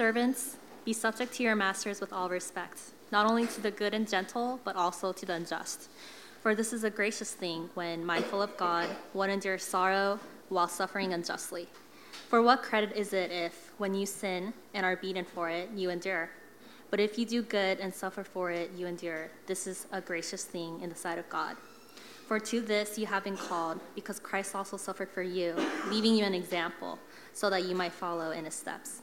servants, be subject to your masters with all respect, not only to the good and gentle, but also to the unjust. For this is a gracious thing when, mindful of God, one endures sorrow while suffering unjustly. For what credit is it if, when you sin and are beaten for it, you endure? But if you do good and suffer for it, you endure. This is a gracious thing in the sight of God. For to this you have been called, because Christ also suffered for you, leaving you an example, so that you might follow in his steps.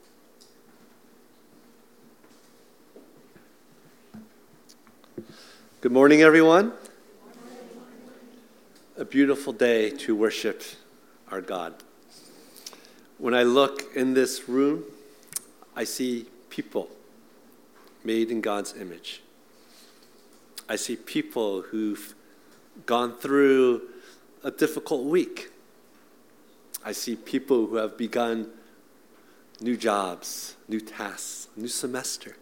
Good morning, everyone. A beautiful day to worship our God. When I look in this room, I see people made in God's image. I see people who've gone through a difficult week. I see people who have begun new jobs, new tasks, new semester.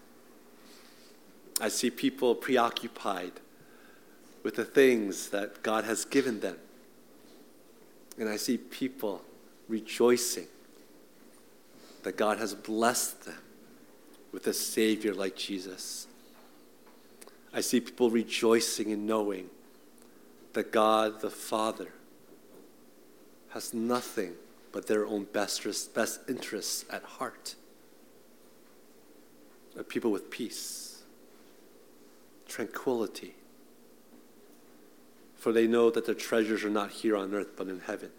I see people preoccupied with the things that God has given them. And I see people rejoicing that God has blessed them with a Savior like Jesus. I see people rejoicing in knowing that God the Father has nothing but their own best, best interests at heart. People with peace, tranquility, for they know that their treasures are not here on earth but in heaven.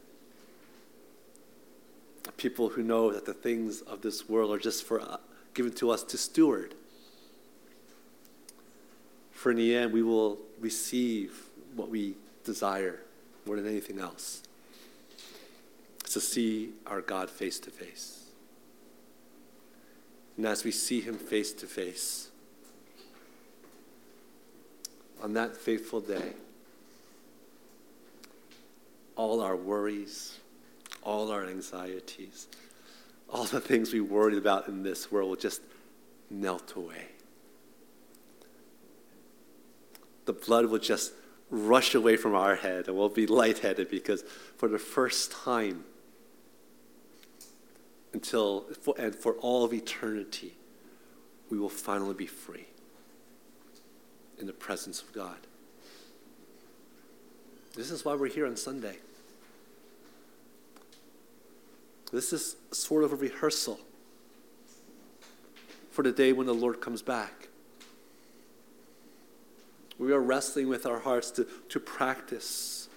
People who know that the things of this world are just for uh, given to us to steward. For in the end, we will receive what we desire more than anything else. It's to see our God face to face. And as we see him face to face, on that faithful day, all our worries, all our anxieties, all the things we worried about in this world will just melt away. The blood will just rush away from our head and we'll be lightheaded because for the first time until and for all of eternity we will finally be free in the presence of God. This is why we're here on Sunday. This is sort of a rehearsal for the day when the Lord comes back. We are wrestling with our hearts to, to practice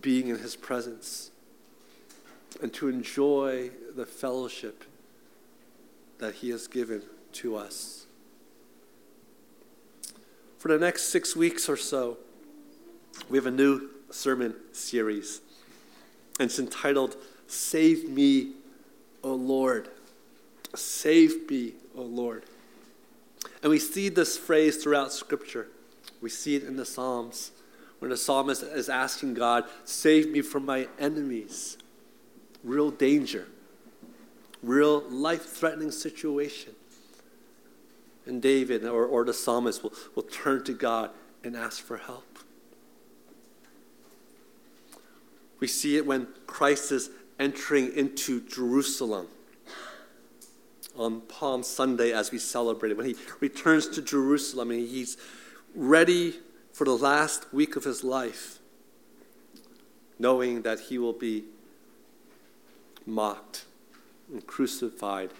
being in His presence and to enjoy the fellowship that He has given to us. For the next six weeks or so, we have a new sermon series and it's entitled, Save Me, O Lord. Save me, O Lord. And we see this phrase throughout Scripture. We see it in the Psalms, when the psalmist is asking God, Save me from my enemies. Real danger, real life threatening situation. And David or, or the psalmist will, will turn to God and ask for help. We see it when Christ is entering into Jerusalem on Palm Sunday as we celebrate it. When he returns to Jerusalem and he's ready for the last week of his life, knowing that he will be mocked and crucified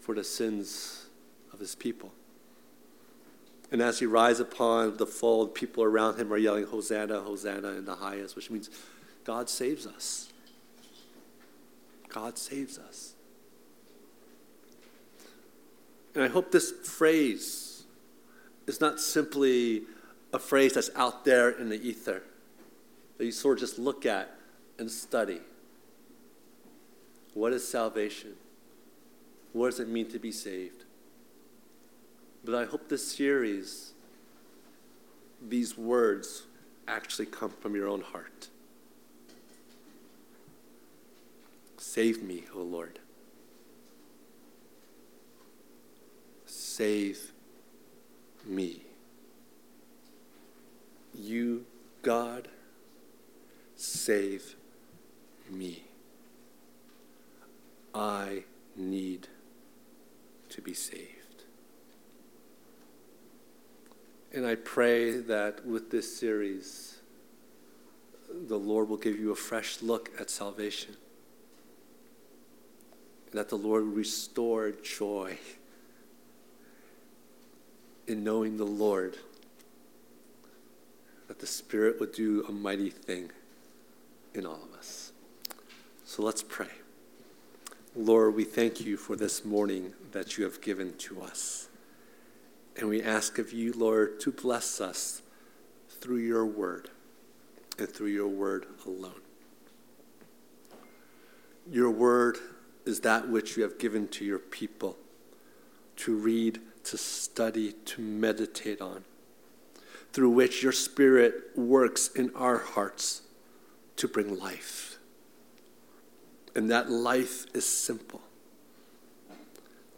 for the sins of his people. And as he rides upon the fold, people around him are yelling, Hosanna, Hosanna in the highest, which means God saves us. God saves us. And I hope this phrase is not simply a phrase that's out there in the ether that you sort of just look at and study. What is salvation? What does it mean to be saved? But I hope this series, these words, actually come from your own heart. Save me, O Lord. Save me. You, God, save me. I need to be saved. And I pray that with this series, the Lord will give you a fresh look at salvation. And that the Lord will restore joy in knowing the Lord. That the Spirit would do a mighty thing in all of us. So let's pray. Lord, we thank you for this morning that you have given to us. And we ask of you, Lord, to bless us through your word and through your word alone. Your word is that which you have given to your people to read, to study, to meditate on, through which your spirit works in our hearts to bring life and that life is simple.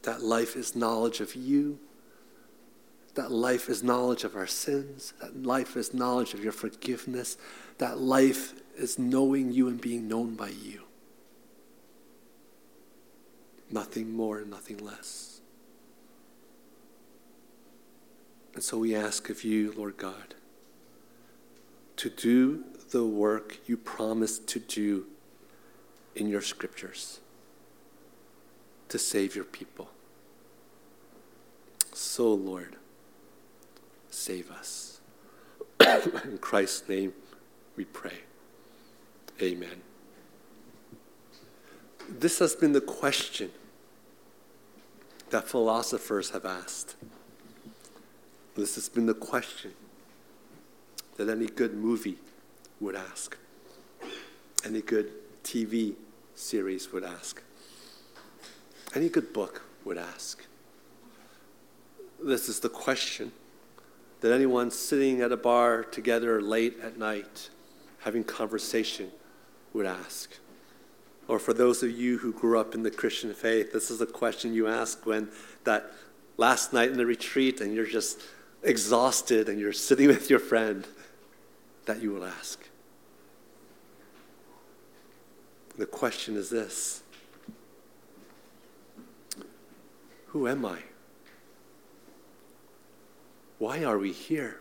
That life is knowledge of you. That life is knowledge of our sins. That life is knowledge of your forgiveness. That life is knowing you and being known by you. Nothing more and nothing less. And so we ask of you, Lord God, to do the work you promised to do in your scriptures to save your people. So, Lord, save us. in Christ's name we pray. Amen. This has been the question that philosophers have asked. This has been the question that any good movie would ask, any good TV series would ask. Any good book would ask. This is the question that anyone sitting at a bar together late at night having conversation would ask. Or for those of you who grew up in the Christian faith, this is a question you ask when that last night in the retreat and you're just exhausted and you're sitting with your friend that you will ask. The question is this Who am I? Why are we here?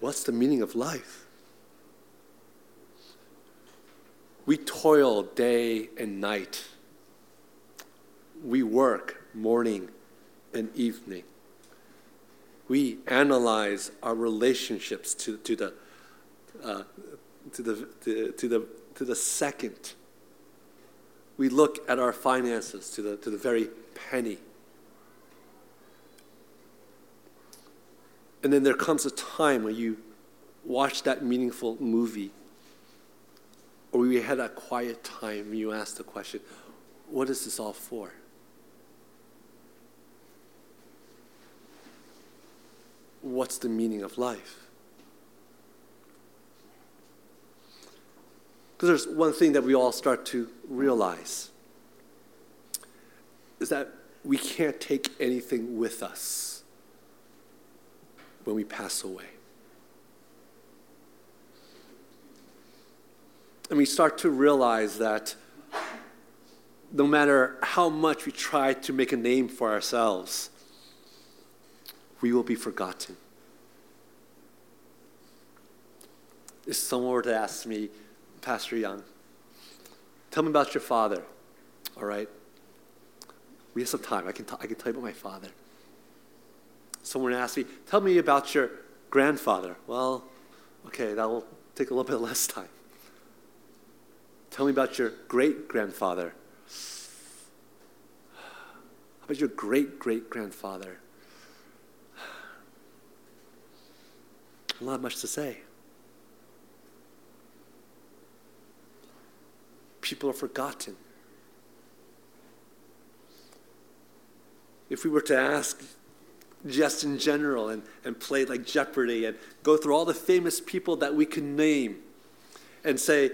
What's the meaning of life? We toil day and night. We work morning and evening. We analyze our relationships to, to the uh, to the, to, to, the, to the second. We look at our finances to the, to the very penny. And then there comes a time when you watch that meaningful movie, or we had that quiet time and you ask the question, what is this all for? What's the meaning of life? Because there's one thing that we all start to realize is that we can't take anything with us when we pass away. And we start to realize that no matter how much we try to make a name for ourselves, we will be forgotten. If someone were to ask me, Pastor Young. Tell me about your father, all right? We have some time. I can, t- I can tell you about my father. Someone asked me, Tell me about your grandfather. Well, okay, that will take a little bit less time. Tell me about your great grandfather. How about your great great grandfather? Not much to say. people are forgotten. if we were to ask just in general and, and play like Jeopardy and go through all the famous people that we can name and say,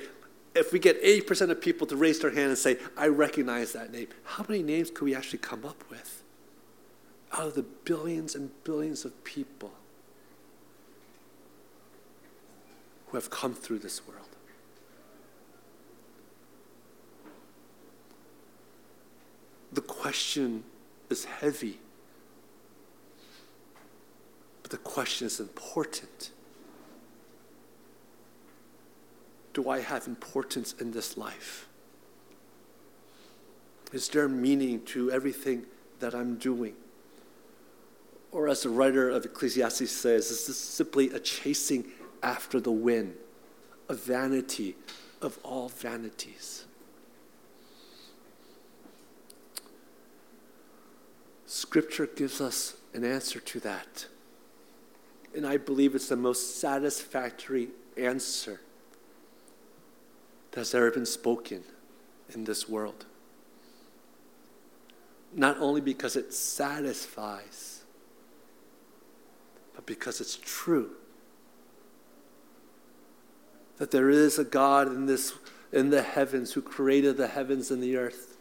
if we get 80% of people to raise their hand and say, I recognize that name, how many names could we actually come up with out of the billions and billions of people who have come through this world? The question is heavy, but the question is important. do I have importance in this life? Is there meaning to everything that I'm doing? Or, as the writer of Ecclesiastes says, is this simply a chasing after the wind, a vanity of all vanities? Scripture gives us an answer to that. And I believe it's the most satisfactory answer that has ever been spoken in this world. Not only because it satisfies, but because it's true. That there is a God in, this, in the heavens who created the heavens and the earth.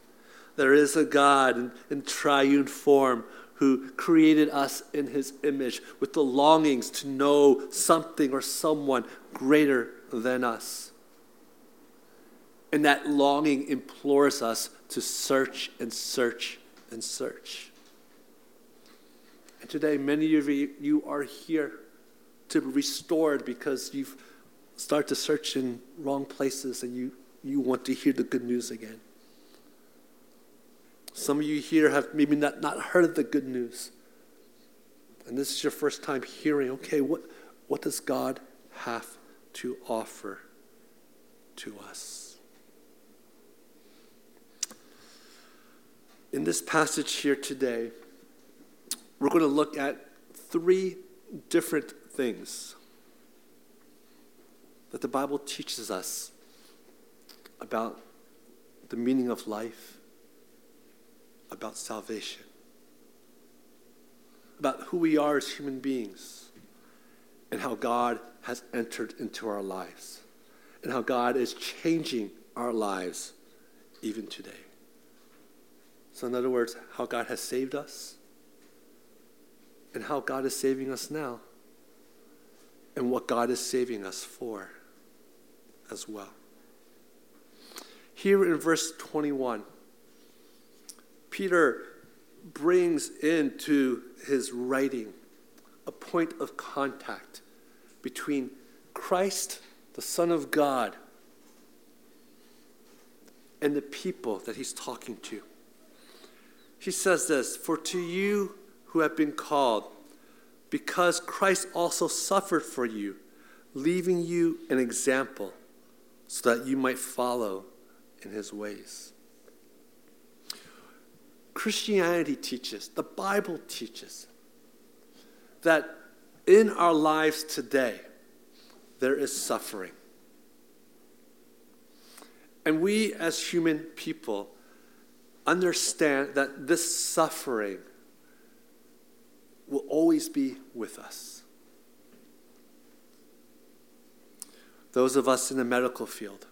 There is a God in, in triune form who created us in his image with the longings to know something or someone greater than us. And that longing implores us to search and search and search. And today, many of you, are here to be restored because you've started to search in wrong places and you, you want to hear the good news again. Some of you here have maybe not, not heard the good news. And this is your first time hearing, okay, what, what does God have to offer to us? In this passage here today, we're going to look at three different things that the Bible teaches us about the meaning of life, about salvation, about who we are as human beings, and how God has entered into our lives, and how God is changing our lives even today. So, in other words, how God has saved us and how God is saving us now and what God is saving us for as well. Here in verse 21, Peter brings into his writing a point of contact between Christ, the Son of God, and the people that he's talking to. He says this For to you who have been called, because Christ also suffered for you, leaving you an example so that you might follow in his ways. Christianity teaches, the Bible teaches, that in our lives today, there is suffering. And we as human people understand that this suffering will always be with us. Those of us in the medical field,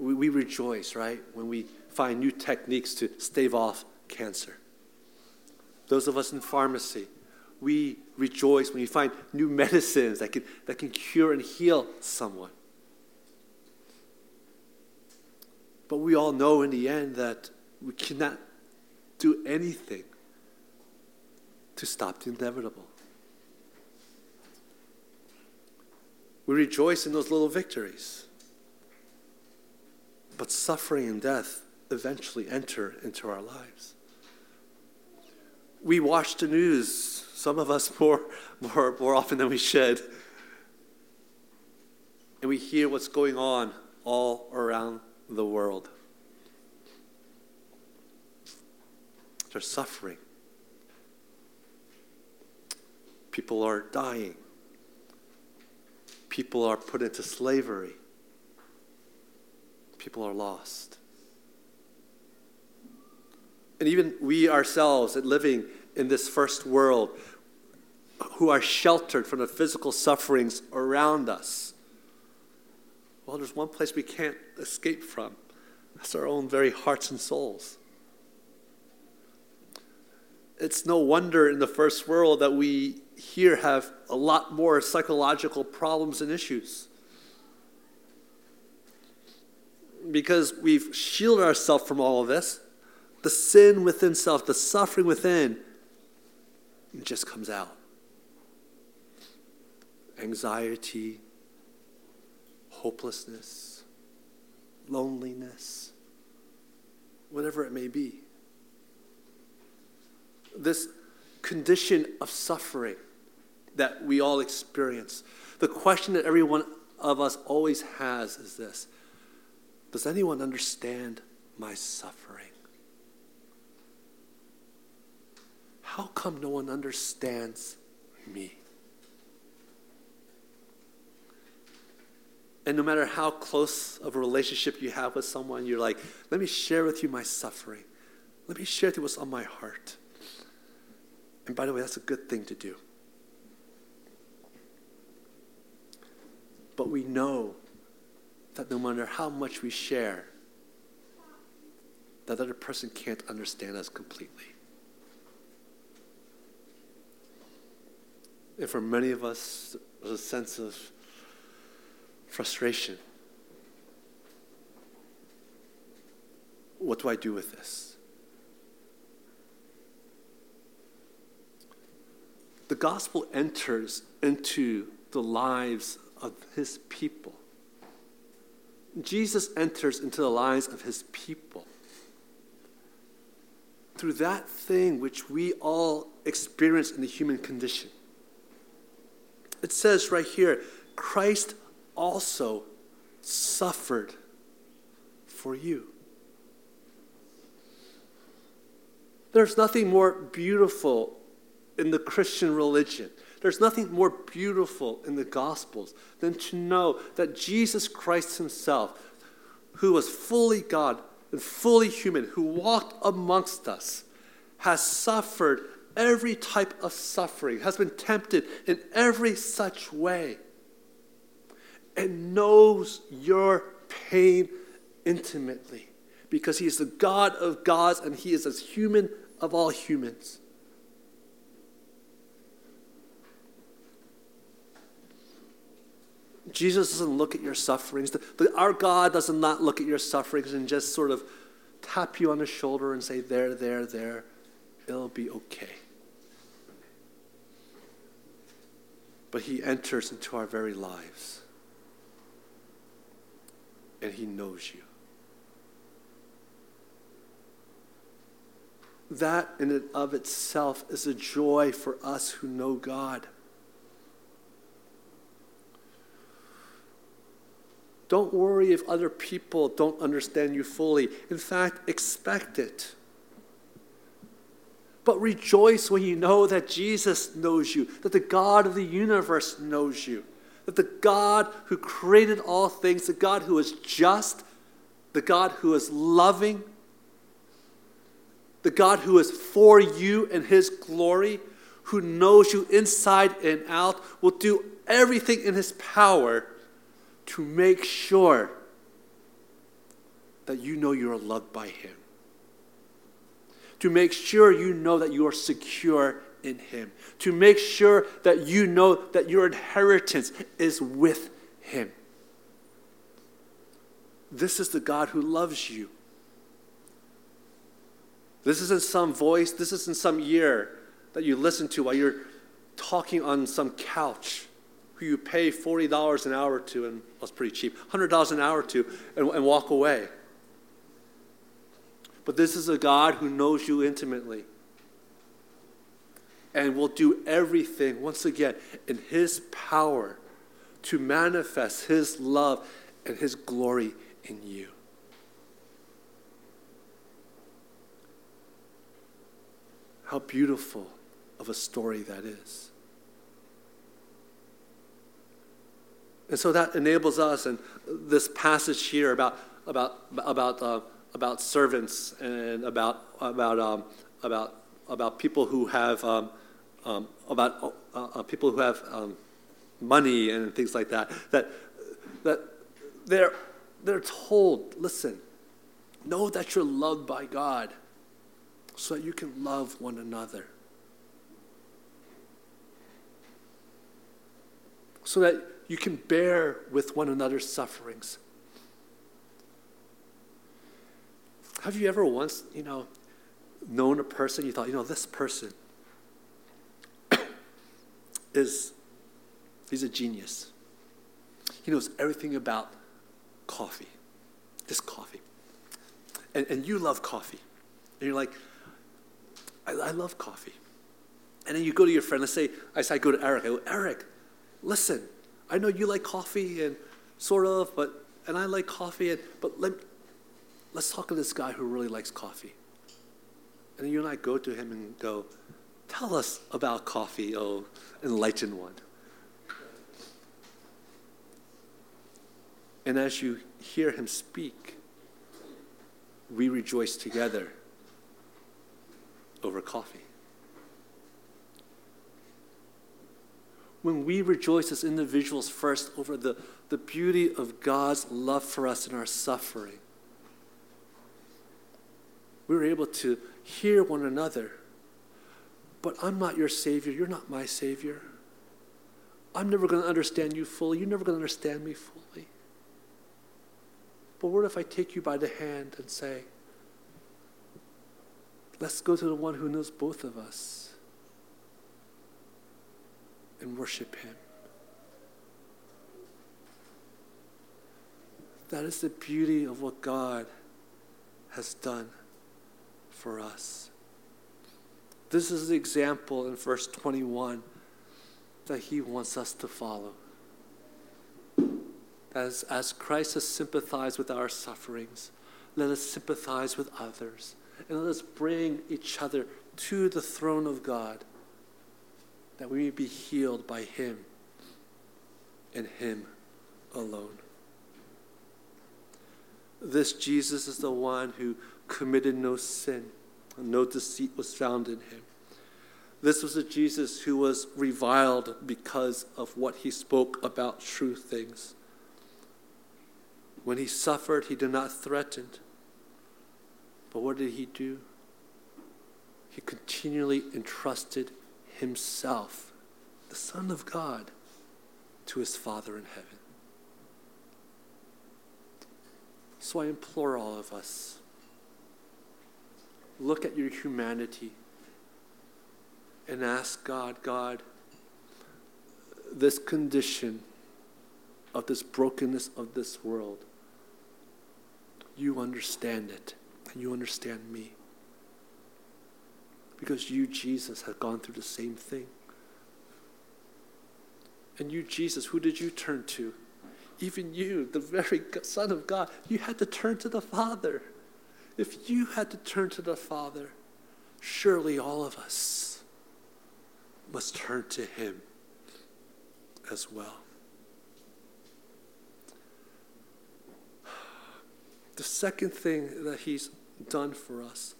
we, we rejoice, right, when we find new techniques to stave off cancer. Those of us in pharmacy, we rejoice when we find new medicines that can, that can cure and heal someone. But we all know in the end that we cannot do anything to stop the inevitable. We rejoice in those little victories. But suffering and death eventually enter into our lives. We watch the news, some of us more, more, more often than we should. And we hear what's going on all around the world. They're suffering. People are dying. People are put into slavery. People are lost. And even we ourselves, living in this first world, who are sheltered from the physical sufferings around us. Well, there's one place we can't escape from. That's our own very hearts and souls. It's no wonder in the first world that we here have a lot more psychological problems and issues. Because we've shielded ourselves from all of this. The sin within self, the suffering within, it just comes out anxiety, hopelessness, loneliness, whatever it may be. This condition of suffering that we all experience. The question that every one of us always has is this Does anyone understand my suffering? How come no one understands me? And no matter how close of a relationship you have with someone, you're like, let me share with you my suffering. Let me share with you what's on my heart. And by the way, that's a good thing to do. But we know that no matter how much we share, that other person can't understand us completely. And for many of us, there's a sense of frustration. What do I do with this? The gospel enters into the lives of his people. Jesus enters into the lives of his people through that thing which we all experience in the human condition. It says right here Christ also suffered for you. There's nothing more beautiful in the Christian religion. There's nothing more beautiful in the Gospels than to know that Jesus Christ Himself, who was fully God and fully human, who walked amongst us, has suffered every type of suffering, has been tempted in every such way and knows your pain intimately because he is the God of gods and he is as human of all humans. Jesus doesn't look at your sufferings. Our God does not look at your sufferings and just sort of tap you on the shoulder and say, There, there, there, it'll be okay. But He enters into our very lives and He knows you. That in and of itself is a joy for us who know God. Don't worry if other people don't understand you fully. In fact, expect it. But rejoice when you know that Jesus knows you, that the God of the universe knows you that the God who created all things, the God who is just, the God who is loving, the God who is for you in his glory, who knows you inside and out, will do everything in his power to make sure that you know you are loved by him. To make sure you know that you are secure in Him, to make sure that you know that your inheritance is with Him. This is the God who loves you. This isn't some voice, this isn't some ear that you listen to while you're talking on some couch who you pay $40 an hour to, and that's pretty cheap, $100 an hour to, and, and walk away. But this is a God who knows you intimately and will do everything, once again, in His power to manifest His love and His glory in you. How beautiful of a story that is. And so that enables us, and this passage here about, about, about uh, about servants and about, about, um, about, about people who have, um, um, about uh, uh, people who have um, money and things like that, that, that they're, they're told, listen, know that you're loved by God so that you can love one another. So that you can bear with one another's sufferings. Have you ever once, you know, known a person you thought, you know, this person is he's a genius. He knows everything about coffee. This coffee. And, and you love coffee. And you're like, I, I love coffee. And then you go to your friend, let's say, I say I go to Eric, I go, Eric, listen, I know you like coffee and sort of, but and I like coffee, and but let, let's talk to this guy who really likes coffee. And you and I go to him and go, tell us about coffee, oh enlightened one. And as you hear him speak, we rejoice together over coffee. When we rejoice as individuals first over the, the beauty of God's love for us in our suffering, we were able to hear one another. But I'm not your Savior. You're not my Savior. I'm never going to understand you fully. You're never going to understand me fully. But what if I take you by the hand and say, let's go to the one who knows both of us? And worship Him. That is the beauty of what God has done for us. This is the example in verse 21 that He wants us to follow. As, as Christ has sympathized with our sufferings, let us sympathize with others and let us bring each other to the throne of God that we may be healed by Him and Him alone. This Jesus is the one who committed no sin, no deceit was found in him. This was a Jesus who was reviled because of what he spoke about true things. When he suffered, he did not threaten. But what did he do? He continually entrusted himself, the Son of God, to his Father in heaven. So I implore all of us look at your humanity and ask God, God, this condition of this brokenness of this world, you understand it, and you understand me. Because you, Jesus, have gone through the same thing. And you, Jesus, who did you turn to? Even you, the very Son of God, you had to turn to the Father. If you had to turn to the Father, surely all of us must turn to Him as well. The second thing that He's done for us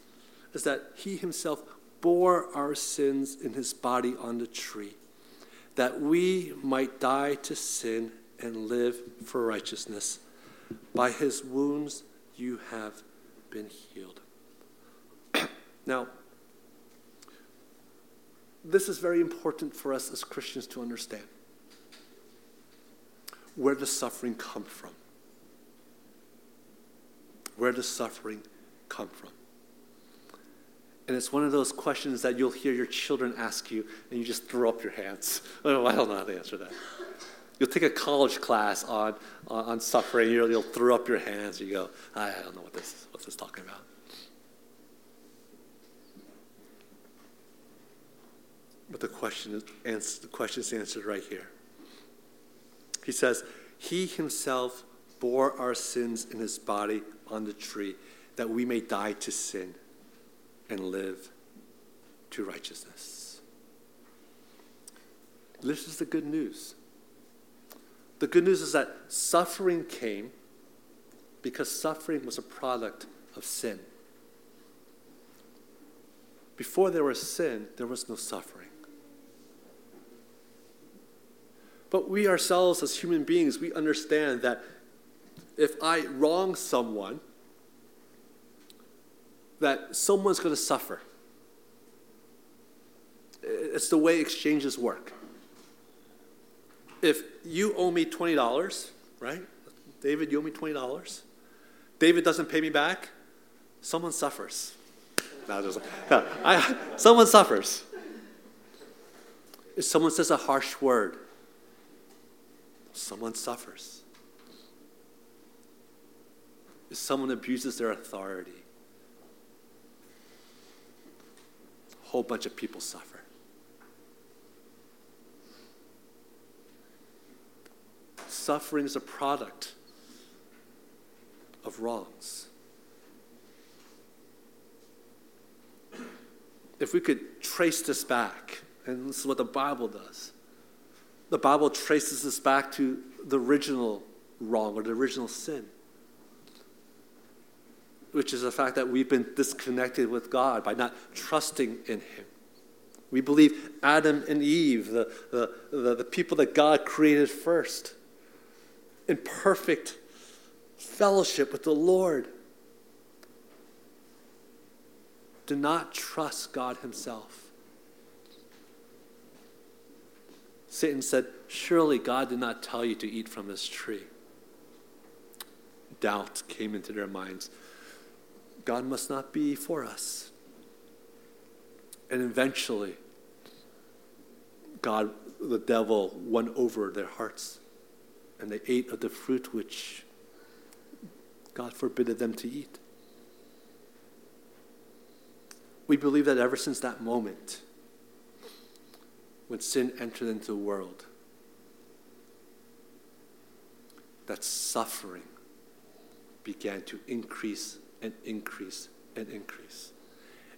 is that He Himself bore our sins in his body on the tree, that we might die to sin and live for righteousness. By his wounds you have been healed. now, this is very important for us as Christians to understand. Where does suffering come from? Where does suffering come from? And it's one of those questions that you'll hear your children ask you, and you just throw up your hands. Oh, I don't know how to answer that. You'll take a college class on, on, suffering, you'll, you'll throw up your hands, you go, I, don't know what this, what's this talking about. But the question is, the question is answered right here. He says, He himself bore our sins in his body on the tree, that we may die to sin and live to righteousness. This is the good news. The good news is that suffering came because suffering was a product of sin. Before there was sin, there was no suffering. But we ourselves, as human beings, we understand that if I wrong someone, that someone's going to suffer. It's the way exchanges work. If you owe me $20, right? David, you owe me $20. David doesn't pay me back, someone suffers. No, just, no, I, someone suffers. If someone says a harsh word, someone suffers. If someone abuses their authority, a whole bunch of people suffer. Suffering is a product of wrongs. If we could trace this back, and this is what the Bible does, the Bible traces this back to the original wrong or the original sin, which is the fact that we've been disconnected with God by not trusting in Him. We believe Adam and Eve, the, the, the, the people that God created first, in perfect fellowship with the Lord, did not trust God Himself. Satan said, Surely God did not tell you to eat from this tree. Doubt came into their minds. God must not be for us. And eventually, God, the devil, won over their hearts, and they ate of the fruit which God forbid them to eat. We believe that ever since that moment, when sin entered into the world, that suffering began to increase and increase and increase.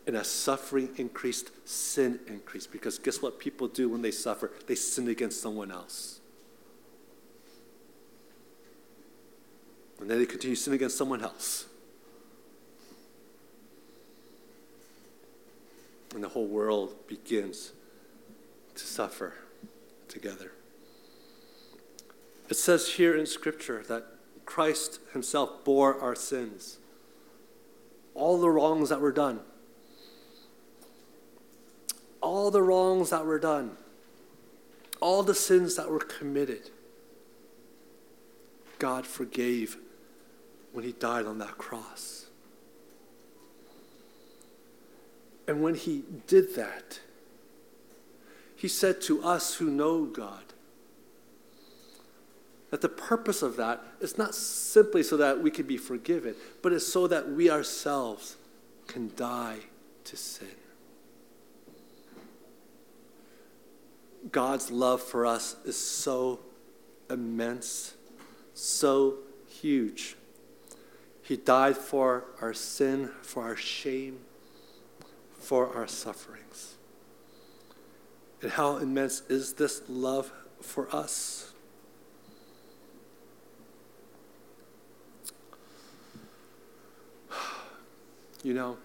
And as suffering increased, sin increased. Because guess what people do when they suffer? They sin against someone else. And then they continue sin against someone else. And the whole world begins to suffer together. It says here in Scripture that Christ Himself bore our sins, all the wrongs that were done. All the wrongs that were done, all the sins that were committed, God forgave when He died on that cross. And when He did that, he said to us who know God that the purpose of that is not simply so that we can be forgiven, but it's so that we ourselves can die to sin. God's love for us is so immense, so huge. He died for our sin, for our shame, for our sufferings. And how immense is this love for us? You know,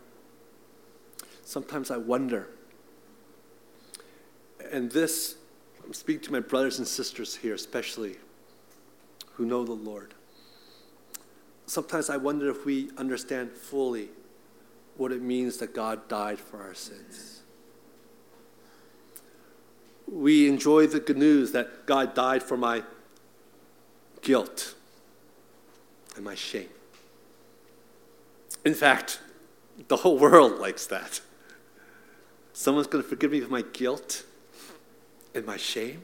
sometimes I wonder, and this, I'm speaking to my brothers and sisters here, especially who know the Lord. Sometimes I wonder if we understand fully what it means that God died for our sins we enjoy the good news that God died for my guilt and my shame. In fact, the whole world likes that. Someone's going to forgive me for my guilt and my shame.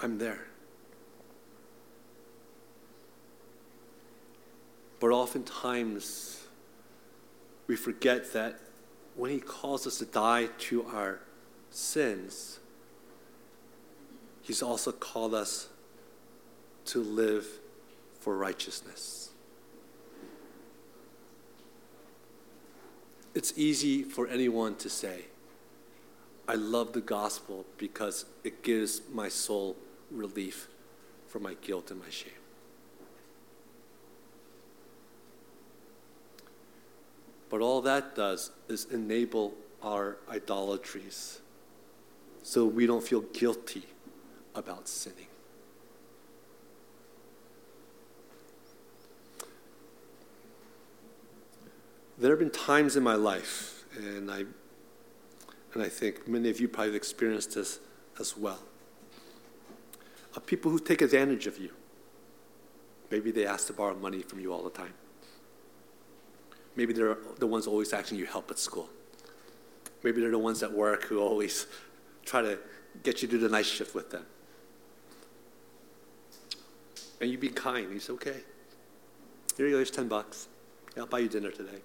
I'm there. But oftentimes, we forget that when He calls us to die to our sins, He's also called us to live for righteousness. it's easy for anyone to say, I love the gospel because it gives my soul relief from my guilt and my shame. But all that does is enable our idolatries so we don't feel guilty about sinning. There have been times in my life, and I, and I think many of you probably experienced this as well, of people who take advantage of you. Maybe they ask to borrow money from you all the time. Maybe they're the ones always asking you help at school. Maybe they're the ones at work who always try to get you to do the night shift with them. And you be kind. You say, okay, here you go, here's 10 bucks. I'll buy you dinner today.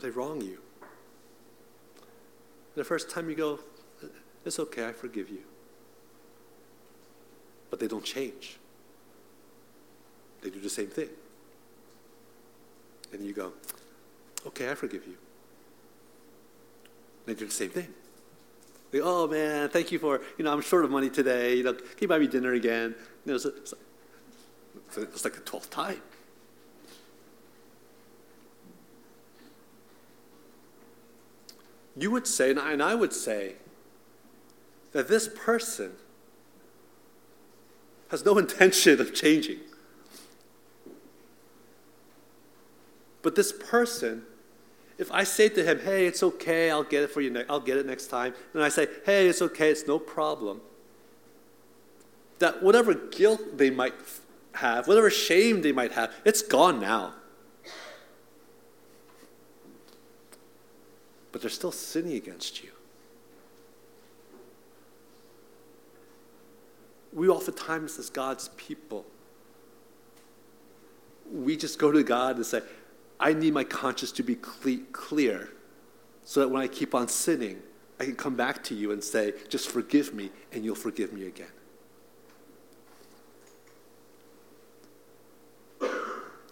They wrong you. The first time you go, it's okay, I forgive you. But they don't change. They do the same thing. And you go, okay, I forgive you. They do the same thing. They, oh man, thank you for, you know, I'm short of money today. You know, can you buy me dinner again? You know, it's like the 12th time. You would say, and I would say, that this person has no intention of changing. But this person, if I say to him, hey, it's okay, I'll get it for you, ne- I'll get it next time, and I say, hey, it's okay, it's no problem, that whatever guilt they might have, whatever shame they might have, it's gone now. But they're still sinning against you. we oftentimes, as God's people, we just go to God and say, I need my conscience to be clear so that when I keep on sinning, I can come back to you and say, just forgive me, and you'll forgive me again.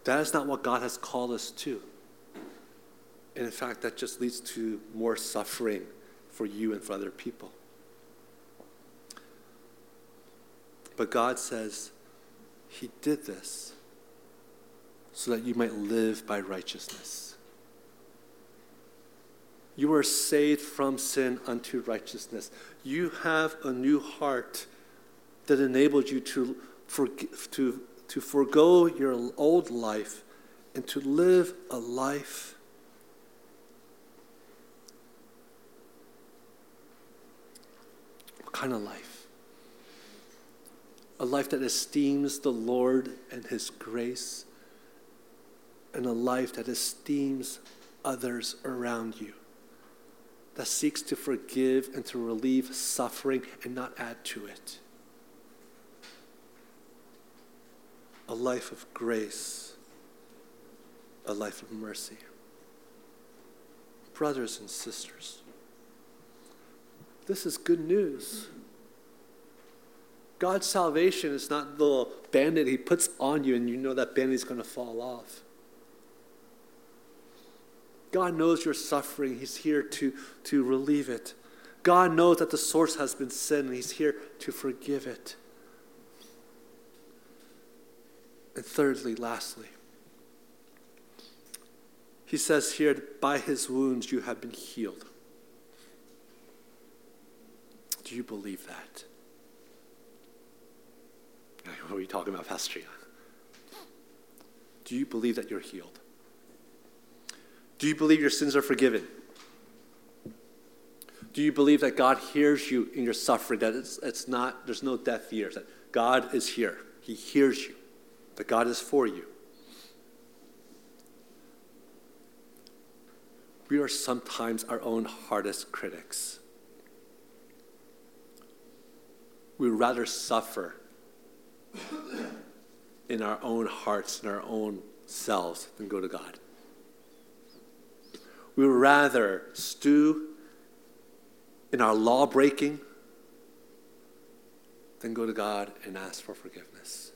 That is not what God has called us to. And in fact, that just leads to more suffering for you and for other people. But God says, He did this so that you might live by righteousness. You are saved from sin unto righteousness. You have a new heart that enables you to, to, to forego your old life and to live a life kind of life? a life that esteems the Lord and His grace, and a life that esteems others around you, that seeks to forgive and to relieve suffering and not add to it. A life of grace, a life of mercy. Brothers and sisters, this is good news. God's salvation is not the little Band-Aid he puts on you and you know that Band-Aid is going to fall off. God knows you're suffering. He's here to, to relieve it. God knows that the source has been sin and He's here to forgive it. And thirdly, lastly, He says here, by His wounds you have been healed. Do you believe that? What are you talking about, Pastor Do you believe that you're healed? Do you believe your sins are forgiven? Do you believe that God hears you in your suffering, that it's, it's not, there's no death here. that God is here? He hears you, that God is for you. We are sometimes our own hardest critics. We would rather suffer in our own hearts and our own selves than go to God. We would rather stew in our law breaking than go to God and ask for forgiveness.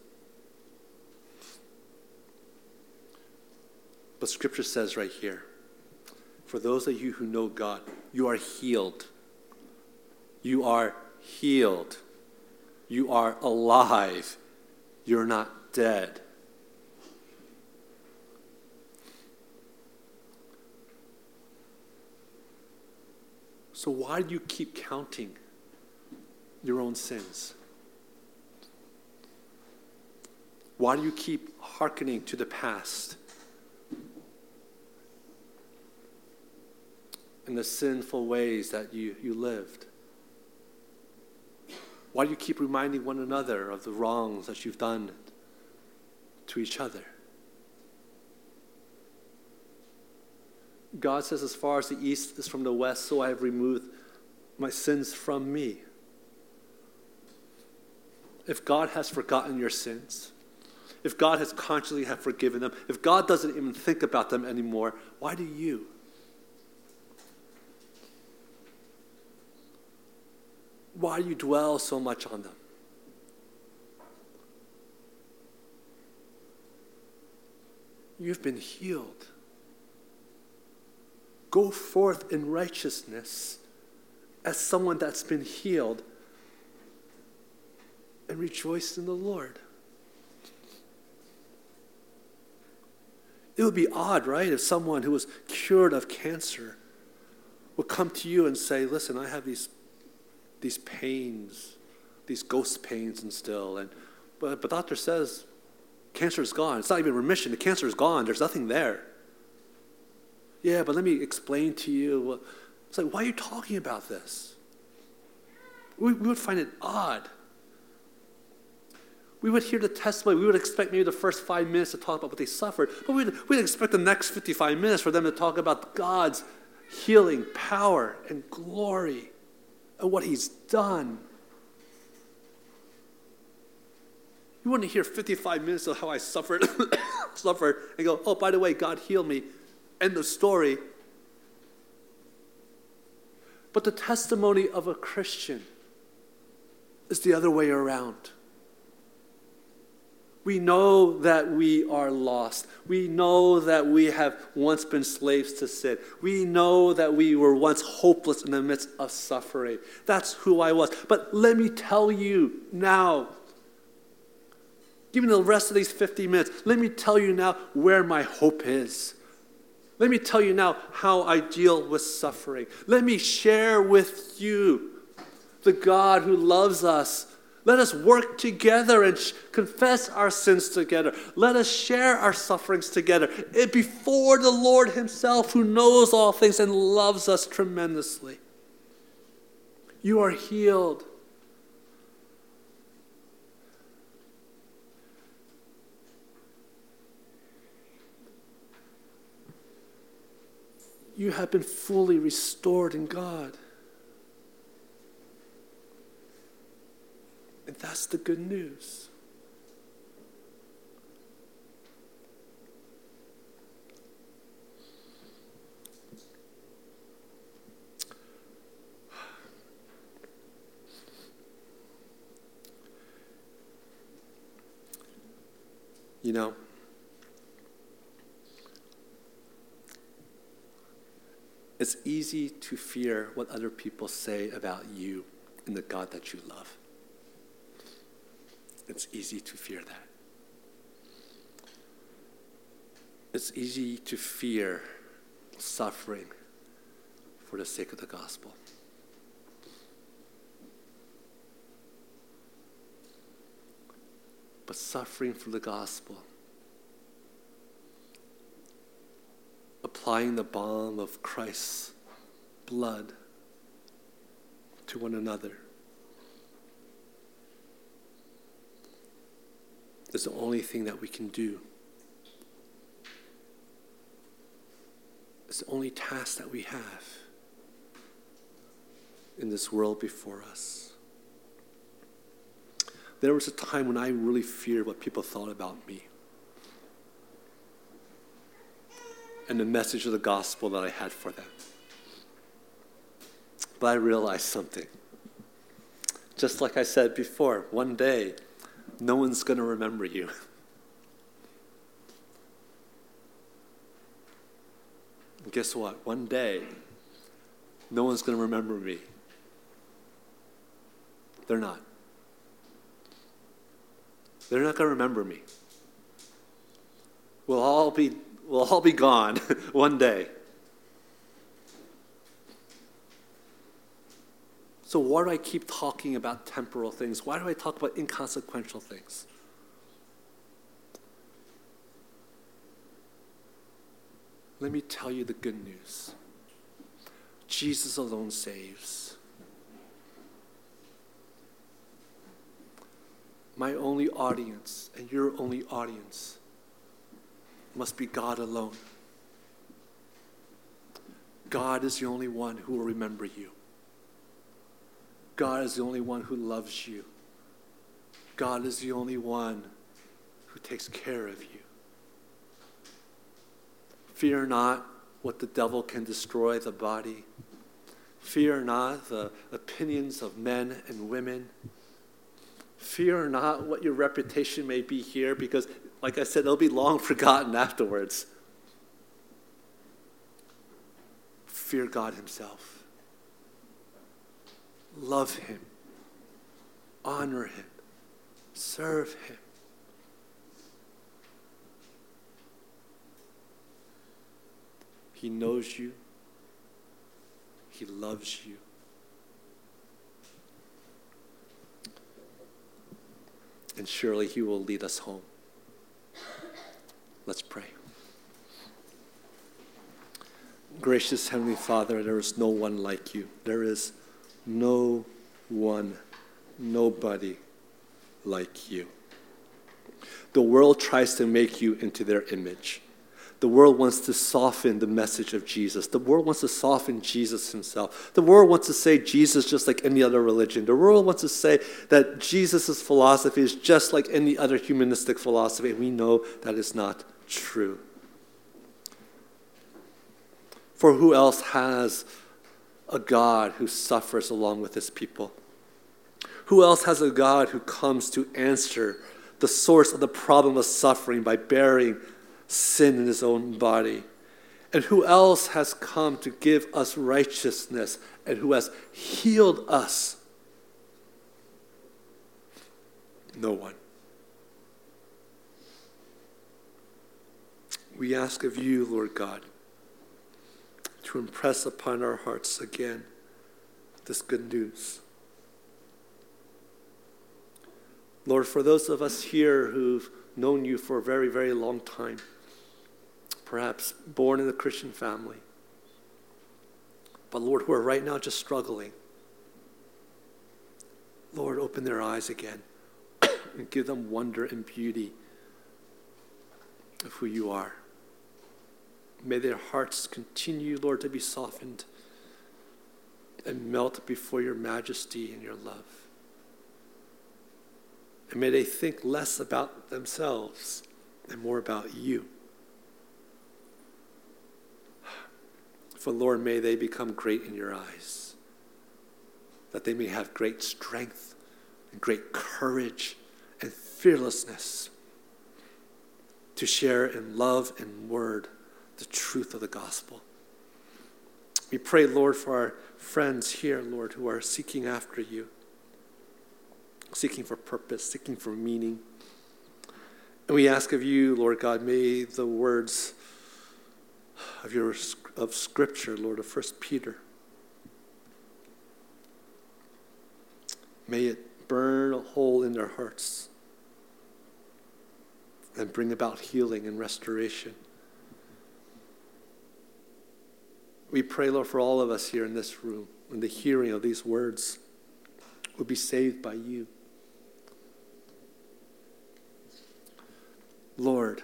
But Scripture says right here for those of you who know God, you are healed. You are healed. You are alive you're not dead. So, why do you keep counting your own sins? Why do you keep hearkening to the past and the sinful ways that you, you lived? Why do you keep reminding one another of the wrongs that you've done to each other? God says, As far as the east is from the west, so I have removed my sins from me. If God has forgotten your sins, if God has consciously have forgiven them, if God doesn't even think about them anymore, why do you? Why do you dwell so much on them? You've been healed. Go forth in righteousness as someone that's been healed and rejoice in the Lord. It would be odd, right, if someone who was cured of cancer would come to you and say, Listen, I have these, these pains, these ghost pains and still. And, but, but doctor says cancer is gone. It's not even remission. The cancer is gone. There's nothing there. Yeah, but let me explain to you. It's like, why are you talking about this? We, we would find it odd. We would hear the testimony. We would expect maybe the first five minutes to talk about what they suffered, but we'd, we'd expect the next 55 minutes for them to talk about God's healing power and glory and what He's done. You wouldn't hear 55 minutes of how I suffered, suffered, and go, oh, by the way, God healed me. End of story. But the testimony of a Christian is the other way around. We know that we are lost. We know that we have once been slaves to sin. We know that we were once hopeless in the midst of suffering. That's who I was. But let me tell you now, given the rest of these 50 minutes, let me tell you now where my hope is. Let me tell you now how I deal with suffering. Let me share with you the God who loves us. Let us work together and sh- confess our sins together. Let us share our sufferings together it before the Lord Himself, who knows all things and loves us tremendously. You are healed. you have been fully restored in God. That's the good news. You know, It's easy to fear what other people say about you and the God that you love. It's easy to fear that. It's easy to fear suffering for the sake of the gospel. But suffering for the gospel applying the balm of Christ's blood to one another is the only thing that we can do. It's the only task that we have in this world before us. There was a time when I really feared what people thought about me. and the message of the gospel that I had for them. But I realized something. Just like I said before, one day, no one's going to remember you. And guess what? One day, no one's going to remember me. They're not. They're not going to remember me. We'll all be, we'll all be gone one day. So, why do I keep talking about temporal things? Why do I talk about inconsequential things? Let me tell you the good news Jesus alone saves. My only audience and your only audience must be God alone. God is the only one who will remember you. God is the only one who loves you. God is the only one who takes care of you. Fear not what the devil can destroy the body. Fear not the opinions of men and women. Fear not what your reputation may be here, because, like I said, it'll be long forgotten afterwards. Fear God Himself. Love Him. Honor Him. Serve Him. He knows you. He loves you. And surely He will lead us home. Let's pray. Gracious Heavenly Father, there is no one like you. There is no one, nobody like you. The world tries to make you into their image. The world wants to soften the message of Jesus. The world wants to soften Jesus himself. The world wants to say Jesus just like any other religion. The world wants to say that Jesus' philosophy is just like any other humanistic philosophy. And we know that is not true. For who else has a God who suffers along with his people? Who else has a God who comes to answer the source of the problem of suffering by bearing sin in his own body? And who else has come to give us righteousness and who has healed us? No one. We ask of you, Lord God, to impress upon our hearts again this good news. Lord, for those of us here who've known you for a very, very long time, perhaps born in a Christian family. But Lord, who are right now just struggling, Lord, open their eyes again and give them wonder and beauty of who you are. May their hearts continue, Lord, to be softened and melt before your majesty and your love. And may they think less about themselves and more about you. For Lord, may they become great in your eyes, that they may have great strength and great courage and fearlessness to share in love and word the truth of the gospel. We pray, Lord, for our friends here, Lord, who are seeking after you, seeking for purpose, seeking for meaning. And we ask of you, Lord God, may the words of your of Scripture, Lord, of First Peter. May it burn a hole in their hearts and bring about healing and restoration. We pray, Lord, for all of us here in this room, in the hearing of these words, will be saved by you. Lord,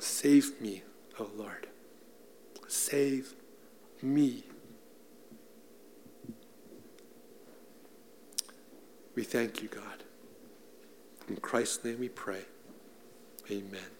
save me, O oh Lord. Save me. We thank you, God. In Christ's name we pray. Amen.